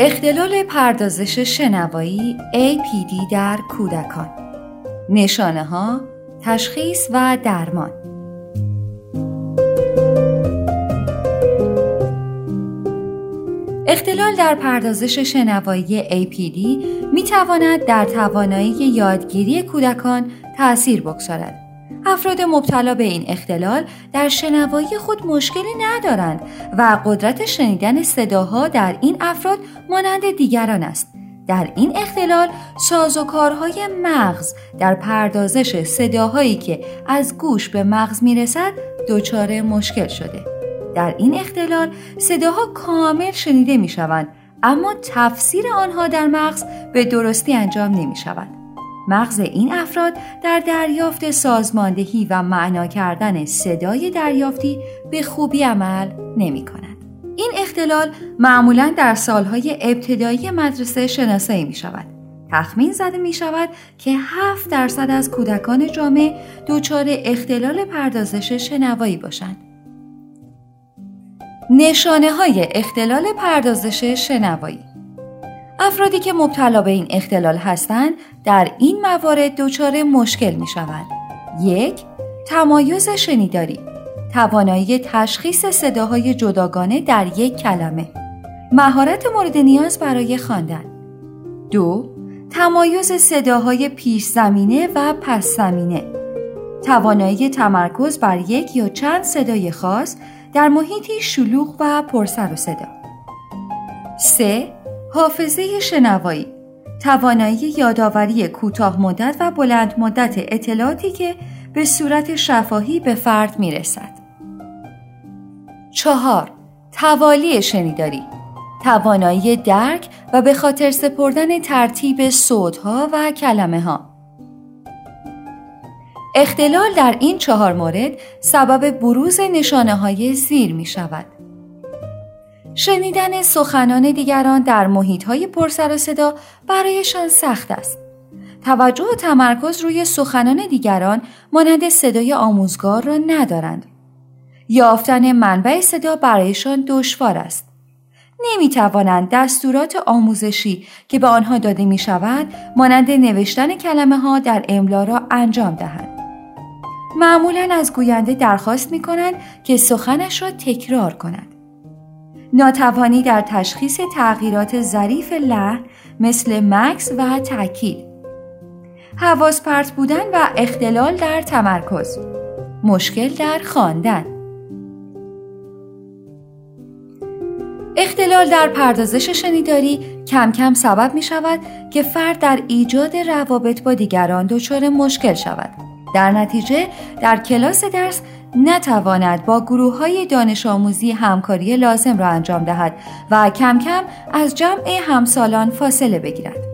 اختلال پردازش شنوایی APD در کودکان نشانه ها، تشخیص و درمان اختلال در پردازش شنوایی APD می تواند در توانایی یادگیری کودکان تأثیر بگذارد. افراد مبتلا به این اختلال در شنوایی خود مشکلی ندارند و قدرت شنیدن صداها در این افراد مانند دیگران است. در این اختلال سازوکارهای مغز در پردازش صداهایی که از گوش به مغز می‌رسد دچار مشکل شده. در این اختلال صداها کامل شنیده می شوند اما تفسیر آنها در مغز به درستی انجام نمی شود. مغز این افراد در دریافت سازماندهی و معنا کردن صدای دریافتی به خوبی عمل نمی کند. این اختلال معمولا در سالهای ابتدایی مدرسه شناسایی می شود. تخمین زده می شود که 7 درصد از کودکان جامعه دچار اختلال پردازش شنوایی باشند. نشانه های اختلال پردازش شنوایی افرادی که مبتلا به این اختلال هستند در این موارد دچار مشکل می شوند. یک تمایز شنیداری توانایی تشخیص صداهای جداگانه در یک کلمه مهارت مورد نیاز برای خواندن دو تمایز صداهای پیش زمینه و پس زمینه توانایی تمرکز بر یک یا چند صدای خاص در محیطی شلوغ و پرسر و صدا 3. حافظه شنوایی توانایی یادآوری کوتاه مدت و بلند مدت اطلاعاتی که به صورت شفاهی به فرد می رسد. چهار توالی شنیداری توانایی درک و به خاطر سپردن ترتیب صوتها و کلمه ها اختلال در این چهار مورد سبب بروز نشانه های زیر می شود. شنیدن سخنان دیگران در محیط های پرسر و صدا برایشان سخت است. توجه و تمرکز روی سخنان دیگران مانند صدای آموزگار را ندارند. یافتن منبع صدا برایشان دشوار است. نمی توانند دستورات آموزشی که به آنها داده می شود مانند نوشتن کلمه ها در املا را انجام دهند. معمولا از گوینده درخواست می کنند که سخنش را تکرار کند. ناتوانی در تشخیص تغییرات ظریف لحن مثل مکس و تاکید حواس پرت بودن و اختلال در تمرکز. مشکل در خواندن. اختلال در پردازش شنیداری کم کم سبب می شود که فرد در ایجاد روابط با دیگران دچار مشکل شود. در نتیجه در کلاس درس نتواند با گروه های دانش آموزی همکاری لازم را انجام دهد و کم کم از جمع همسالان فاصله بگیرد.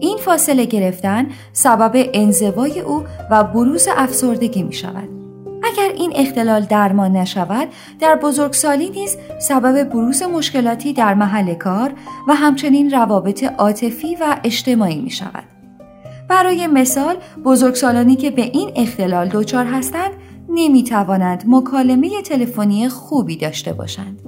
این فاصله گرفتن سبب انزوای او و بروز افسردگی می شود. اگر این اختلال درمان نشود در بزرگسالی نیز سبب بروز مشکلاتی در محل کار و همچنین روابط عاطفی و اجتماعی می شود. برای مثال بزرگسالانی که به این اختلال دچار هستند نمی توانند مکالمه تلفنی خوبی داشته باشند.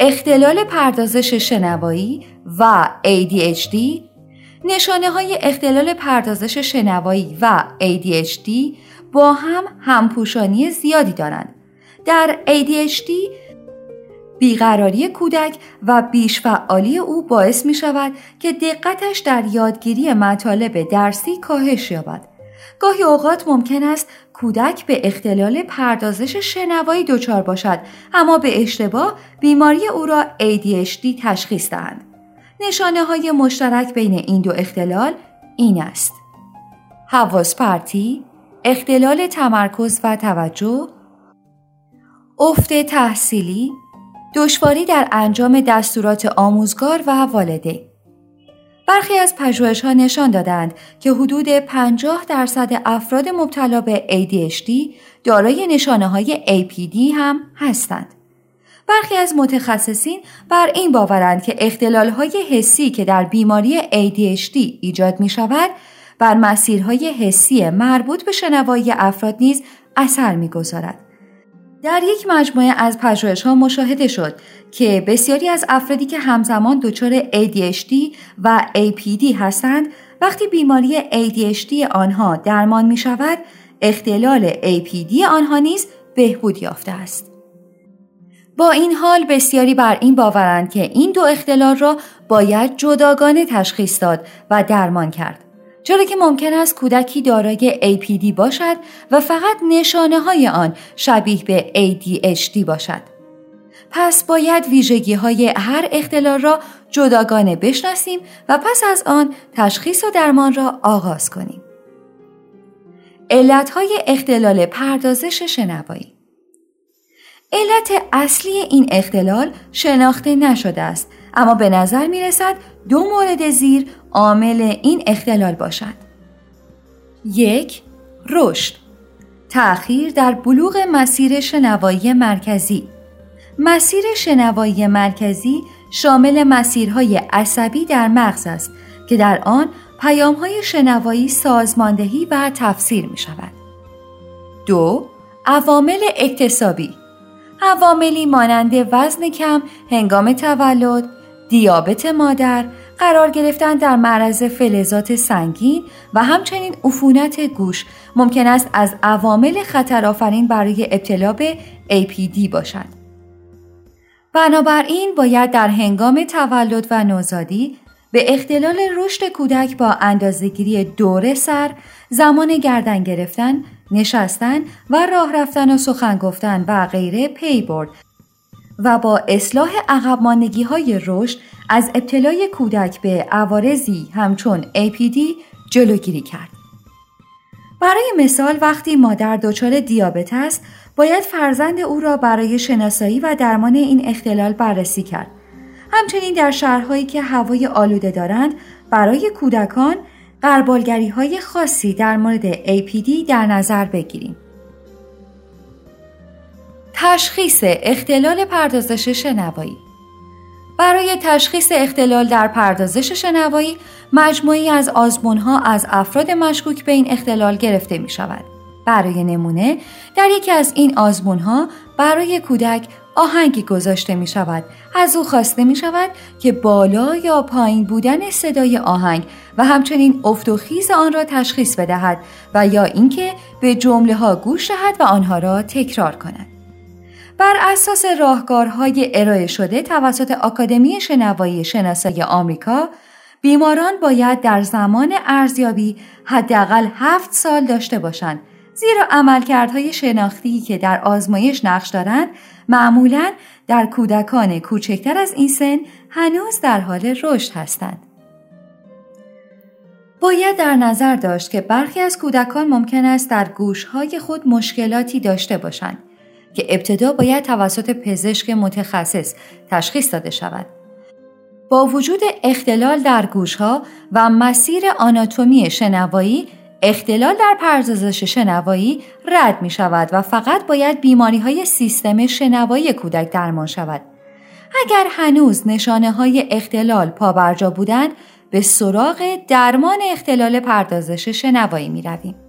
اختلال پردازش شنوایی و ADHD نشانه های اختلال پردازش شنوایی و ADHD با هم همپوشانی زیادی دارند. در ADHD بیقراری کودک و بیشفعالی او باعث می شود که دقتش در یادگیری مطالب درسی کاهش یابد. گاهی اوقات ممکن است کودک به اختلال پردازش شنوایی دچار باشد اما به اشتباه بیماری او را ADHD تشخیص دهند. نشانه های مشترک بین این دو اختلال این است. حواس پرتی، اختلال تمرکز و توجه، افت تحصیلی، دشواری در انجام دستورات آموزگار و والده. برخی از پژوهش‌ها نشان دادند که حدود 50 درصد افراد مبتلا به ADHD دارای نشانه های APD هم هستند. برخی از متخصصین بر این باورند که اختلال های حسی که در بیماری ADHD ایجاد می شود بر مسیرهای حسی مربوط به شنوایی افراد نیز اثر می گذارد. در یک مجموعه از پژوهش ها مشاهده شد که بسیاری از افرادی که همزمان دچار ADHD و APD هستند وقتی بیماری ADHD آنها درمان می شود اختلال APD آنها نیز بهبود یافته است. با این حال بسیاری بر این باورند که این دو اختلال را باید جداگانه تشخیص داد و درمان کرد. چرا که ممکن است کودکی دارای APD باشد و فقط نشانه های آن شبیه به ADHD باشد. پس باید ویژگی های هر اختلال را جداگانه بشناسیم و پس از آن تشخیص و درمان را آغاز کنیم. علت های اختلال پردازش شنوایی علت اصلی این اختلال شناخته نشده است اما به نظر می رسد دو مورد زیر عامل این اختلال باشد. یک رشد تأخیر در بلوغ مسیر شنوایی مرکزی مسیر شنوایی مرکزی شامل مسیرهای عصبی در مغز است که در آن پیامهای شنوایی سازماندهی و تفسیر می شود. دو عوامل اکتسابی عواملی مانند وزن کم هنگام تولد، دیابت مادر، قرار گرفتن در معرض فلزات سنگین و همچنین عفونت گوش ممکن است از عوامل خطرآفرین برای ابتلا به APD باشد. بنابراین باید در هنگام تولد و نوزادی به اختلال رشد کودک با اندازهگیری دور سر، زمان گردن گرفتن، نشستن و راه رفتن و سخن گفتن و غیره پی برد و با اصلاح عقب ماندگی های رشد از ابتلای کودک به عوارضی همچون APD جلوگیری کرد. برای مثال وقتی مادر دچار دیابت است باید فرزند او را برای شناسایی و درمان این اختلال بررسی کرد. همچنین در شهرهایی که هوای آلوده دارند برای کودکان قربالگری های خاصی در مورد APD در نظر بگیریم. تشخیص اختلال پردازش شنوایی برای تشخیص اختلال در پردازش شنوایی مجموعی از ها از افراد مشکوک به این اختلال گرفته می شود. برای نمونه در یکی از این ها برای کودک آهنگی گذاشته می شود. از او خواسته می شود که بالا یا پایین بودن صدای آهنگ و همچنین افت و خیز آن را تشخیص بدهد و یا اینکه به جمله ها گوش دهد و آنها را تکرار کند. بر اساس راهکارهای ارائه شده توسط آکادمی شنوایی شناسایی آمریکا بیماران باید در زمان ارزیابی حداقل هفت سال داشته باشند زیرا عملکردهای شناختی که در آزمایش نقش دارند معمولا در کودکان کوچکتر از این سن هنوز در حال رشد هستند. باید در نظر داشت که برخی از کودکان ممکن است در گوشهای خود مشکلاتی داشته باشند که ابتدا باید توسط پزشک متخصص تشخیص داده شود. با وجود اختلال در گوشها و مسیر آناتومی شنوایی اختلال در پردازش شنوایی رد می شود و فقط باید بیماری های سیستم شنوایی کودک درمان شود. اگر هنوز نشانه های اختلال پابرجا بودند به سراغ درمان اختلال پردازش شنوایی می رویم.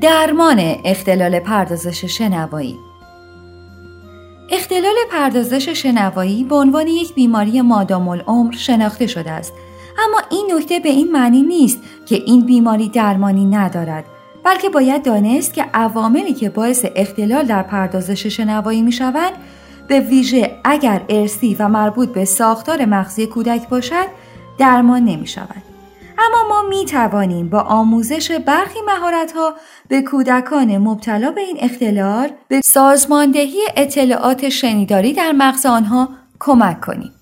درمان اختلال پردازش شنوایی اختلال پردازش شنوایی به عنوان یک بیماری مادام العمر شناخته شده است اما این نکته به این معنی نیست که این بیماری درمانی ندارد بلکه باید دانست که عواملی که باعث اختلال در پردازش شنوایی می شوند به ویژه اگر ارسی و مربوط به ساختار مغزی کودک باشد درمان نمی شود. اما ما می توانیم با آموزش برخی مهارت ها به کودکان مبتلا به این اختلال به سازماندهی اطلاعات شنیداری در مغز آنها کمک کنیم.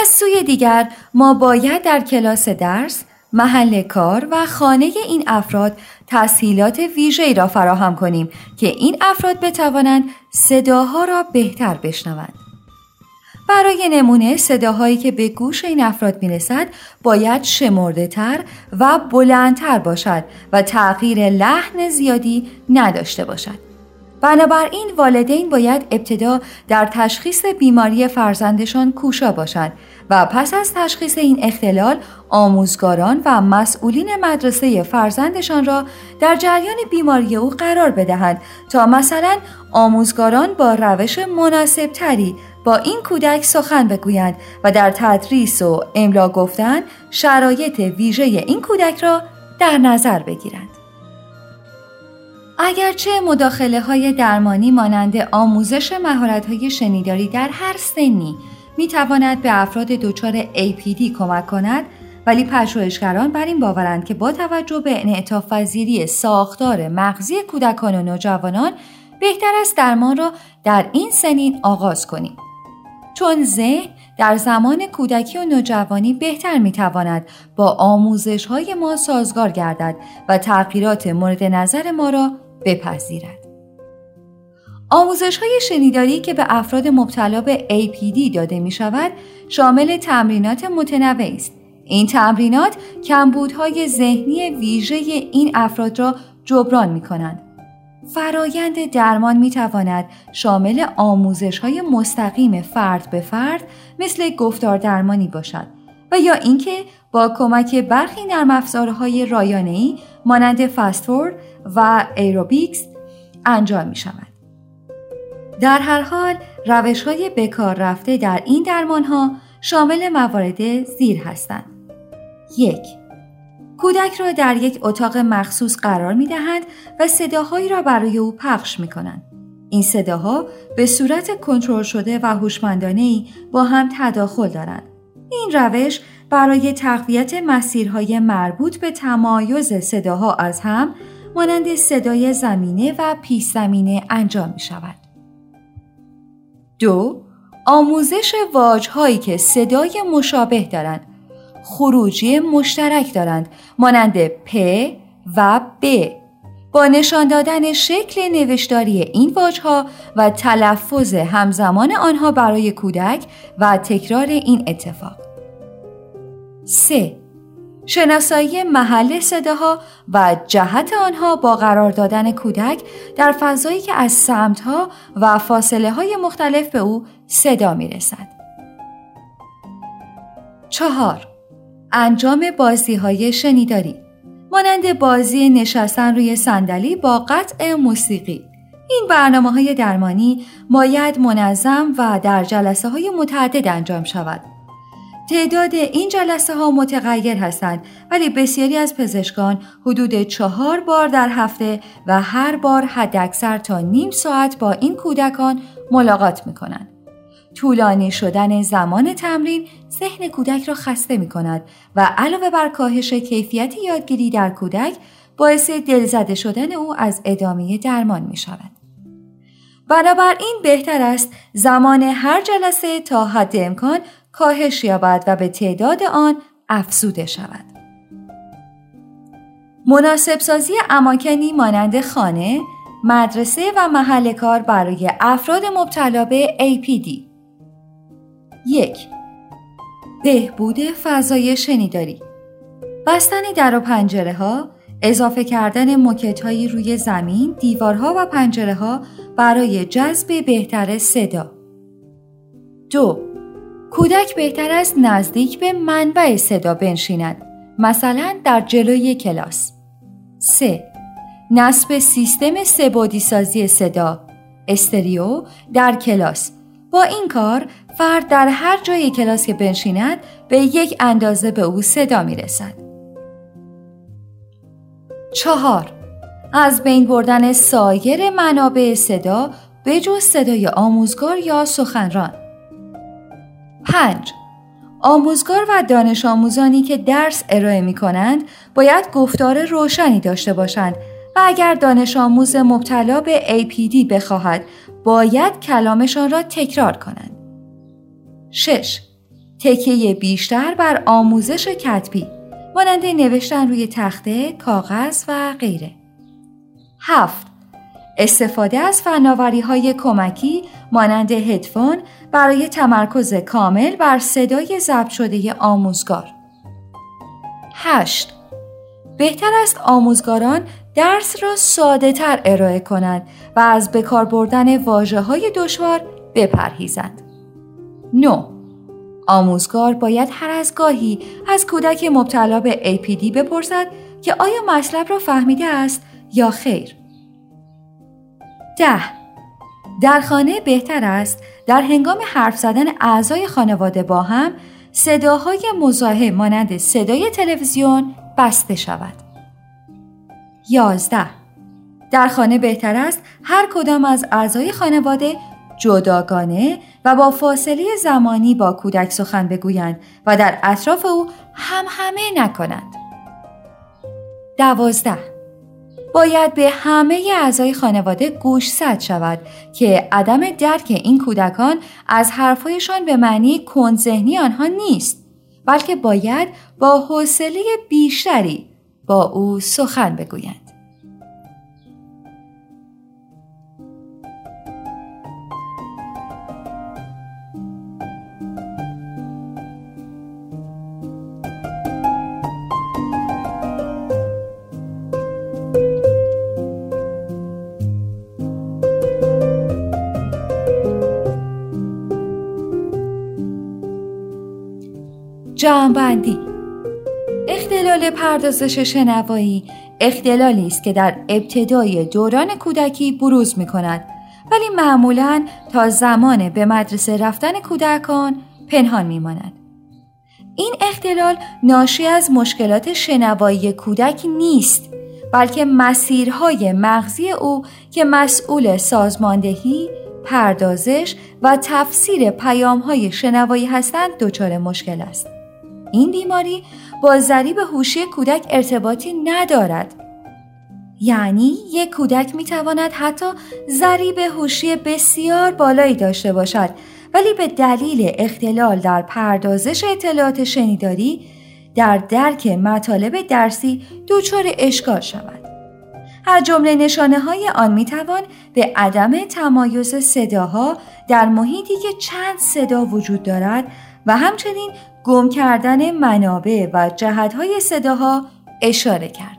از سوی دیگر ما باید در کلاس درس، محل کار و خانه این افراد تسهیلات ویژه‌ای را فراهم کنیم که این افراد بتوانند صداها را بهتر بشنوند. برای نمونه صداهایی که به گوش این افراد می‌رسد باید شمرده تر و بلندتر باشد و تغییر لحن زیادی نداشته باشد. بنابراین والدین باید ابتدا در تشخیص بیماری فرزندشان کوشا باشند و پس از تشخیص این اختلال آموزگاران و مسئولین مدرسه فرزندشان را در جریان بیماری او قرار بدهند تا مثلا آموزگاران با روش مناسب تری با این کودک سخن بگویند و در تدریس و املا گفتن شرایط ویژه این کودک را در نظر بگیرند. اگرچه مداخله های درمانی مانند آموزش مهارت های شنیداری در هر سنی می تواند به افراد دچار APD کمک کند ولی پژوهشگران بر این باورند که با توجه به انعطاف پذیری ساختار مغزی کودکان و نوجوانان بهتر است درمان را در این سنین آغاز کنیم چون ذهن در زمان کودکی و نوجوانی بهتر می تواند با آموزش های ما سازگار گردد و تغییرات مورد نظر ما را بپذیرد. آموزش های شنیداری که به افراد مبتلا به APD داده می شود شامل تمرینات متنوعی است. این تمرینات کمبودهای ذهنی ویژه این افراد را جبران می کنند. فرایند درمان می تواند شامل آموزش های مستقیم فرد به فرد مثل گفتار درمانی باشد و یا اینکه با کمک برخی نرم افزارهای رایانه‌ای مانند فستفورد و ایروبیکس انجام می شود. در هر حال روش های بکار رفته در این درمان ها شامل موارد زیر هستند. یک کودک را در یک اتاق مخصوص قرار می دهند و صداهایی را برای او پخش می کنند. این صداها به صورت کنترل شده و هوشمندانه با هم تداخل دارند. این روش برای تقویت مسیرهای مربوط به تمایز صداها از هم مانند صدای زمینه و پیش زمینه انجام می شود. دو آموزش واجهایی که صدای مشابه دارند خروجی مشترک دارند مانند پ و ب با نشان دادن شکل نوشتاری این واژها و تلفظ همزمان آنها برای کودک و تکرار این اتفاق 3. شناسایی محل صداها و جهت آنها با قرار دادن کودک در فضایی که از سمتها و فاصله های مختلف به او صدا می رسد. چهار انجام بازی های شنیداری. مانند بازی نشستن روی صندلی با قطع موسیقی. این برنامه های درمانی باید منظم و در جلسه های متعدد انجام شود. تعداد این جلسه ها متغیر هستند ولی بسیاری از پزشکان حدود چهار بار در هفته و هر بار حداکثر تا نیم ساعت با این کودکان ملاقات می کنند. طولانی شدن زمان تمرین ذهن کودک را خسته می کند و علاوه بر کاهش کیفیت یادگیری در کودک باعث دلزده شدن او از ادامه درمان می شود. بنابراین بهتر است زمان هر جلسه تا حد امکان کاهش یابد و به تعداد آن افزوده شود. مناسب سازی اماکنی مانند خانه، مدرسه و محل کار برای افراد مبتلا به APD یک. بهبود فضای شنیداری. بستن در و پنجره ها اضافه کردن موکت هایی روی زمین، دیوارها و پنجره ها برای جذب بهتر صدا. دو. کودک بهتر است نزدیک به منبع صدا بنشیند مثلا در جلوی کلاس. 3. نصب سیستم سبودی سازی صدا استریو در کلاس. با این کار فرد در هر جای کلاس که بنشیند به یک اندازه به او صدا می رسد. چهار از بین بردن سایر منابع صدا به جز صدای آموزگار یا سخنران 5. آموزگار و دانش آموزانی که درس ارائه می کنند باید گفتار روشنی داشته باشند و اگر دانش آموز مبتلا به APD بخواهد باید کلامشان را تکرار کنند. 6. تکیه بیشتر بر آموزش کتبی مانند نوشتن روی تخته، کاغذ و غیره. هفت استفاده از فناوری های کمکی مانند هدفون برای تمرکز کامل بر صدای ضبط شده آموزگار. 8. بهتر است آموزگاران درس را ساده تر ارائه کنند و از بکار بردن واجه های دشوار بپرهیزند. 9. آموزگار باید هر از گاهی از کودک مبتلا به APD بپرسد که آیا مطلب را فهمیده است یا خیر. ده در خانه بهتر است در هنگام حرف زدن اعضای خانواده با هم صداهای مزاحم مانند صدای تلویزیون بسته شود. 11. در خانه بهتر است هر کدام از اعضای خانواده جداگانه و با فاصله زمانی با کودک سخن بگویند و در اطراف او هم همه نکنند. دوازده باید به همه اعضای خانواده گوش صد شود که عدم درک این کودکان از حرفهایشان به معنی کنذهنی آنها نیست بلکه باید با حوصله بیشتری با او سخن بگویند. جمعبندی اختلال پردازش شنوایی اختلالی است که در ابتدای دوران کودکی بروز می کند ولی معمولا تا زمان به مدرسه رفتن کودکان پنهان می ماند. این اختلال ناشی از مشکلات شنوایی کودک نیست بلکه مسیرهای مغزی او که مسئول سازماندهی، پردازش و تفسیر پیامهای شنوایی هستند دچار مشکل است. این بیماری با ضریب هوشی کودک ارتباطی ندارد. یعنی یک کودک می تواند حتی ضریب هوشی بسیار بالایی داشته باشد ولی به دلیل اختلال در پردازش اطلاعات شنیداری در درک مطالب درسی دچار اشکال شود. از جمله نشانه های آن می توان به عدم تمایز صداها در محیطی که چند صدا وجود دارد و همچنین گم کردن منابع و جهتهای صداها اشاره کرد.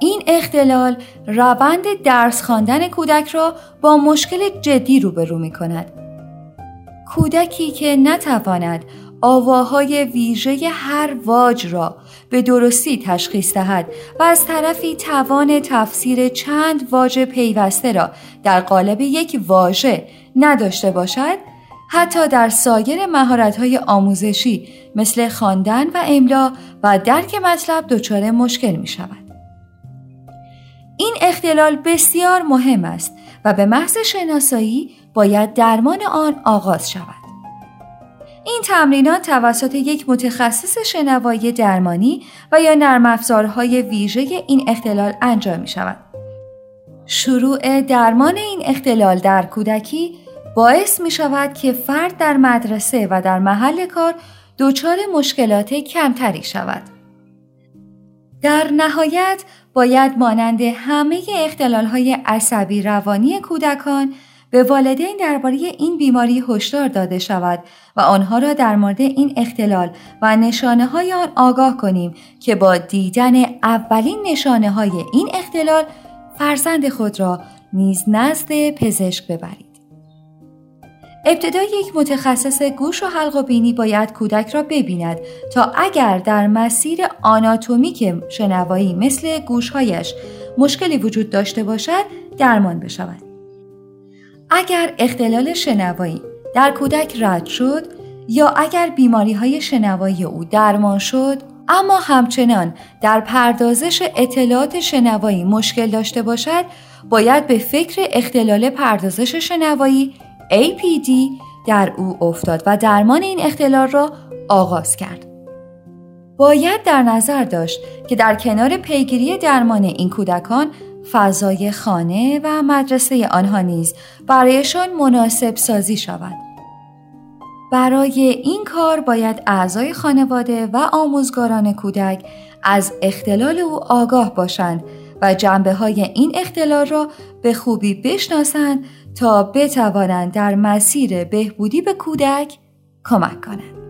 این اختلال روند درس خواندن کودک را با مشکل جدی روبرو می کند. کودکی که نتواند آواهای ویژه هر واج را به درستی تشخیص دهد و از طرفی توان تفسیر چند واژه پیوسته را در قالب یک واژه نداشته باشد حتی در سایر مهارت‌های آموزشی مثل خواندن و املا و درک مطلب دچار مشکل می شود. این اختلال بسیار مهم است و به محض شناسایی باید درمان آن آغاز شود. این تمرینات توسط یک متخصص شنوایی درمانی و یا نرم افزارهای ویژه این اختلال انجام می شود. شروع درمان این اختلال در کودکی باعث می شود که فرد در مدرسه و در محل کار دچار مشکلات کمتری شود. در نهایت باید مانند همه اختلال های عصبی روانی کودکان به والدین درباره این بیماری هشدار داده شود و آنها را در مورد این اختلال و نشانه های آن آگاه کنیم که با دیدن اولین نشانه های این اختلال فرزند خود را نیز نزد پزشک ببرید. ابتدا یک متخصص گوش و حلق و بینی باید کودک را ببیند تا اگر در مسیر آناتومیک شنوایی مثل گوشهایش مشکلی وجود داشته باشد درمان بشود. اگر اختلال شنوایی در کودک رد شد یا اگر بیماری های شنوایی او درمان شد اما همچنان در پردازش اطلاعات شنوایی مشکل داشته باشد باید به فکر اختلال پردازش شنوایی APD در او افتاد و درمان این اختلال را آغاز کرد. باید در نظر داشت که در کنار پیگیری درمان این کودکان فضای خانه و مدرسه آنها نیز برایشان مناسب سازی شود. برای این کار باید اعضای خانواده و آموزگاران کودک از اختلال او آگاه باشند و جنبه های این اختلال را به خوبی بشناسند تا بتوانند در مسیر بهبودی به کودک کمک کنند.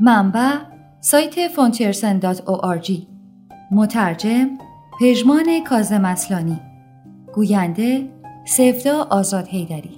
منبع سایت فونتیرسن.org مترجم پژمان کازم اصلانی. گوینده سفدا آزاد هیدری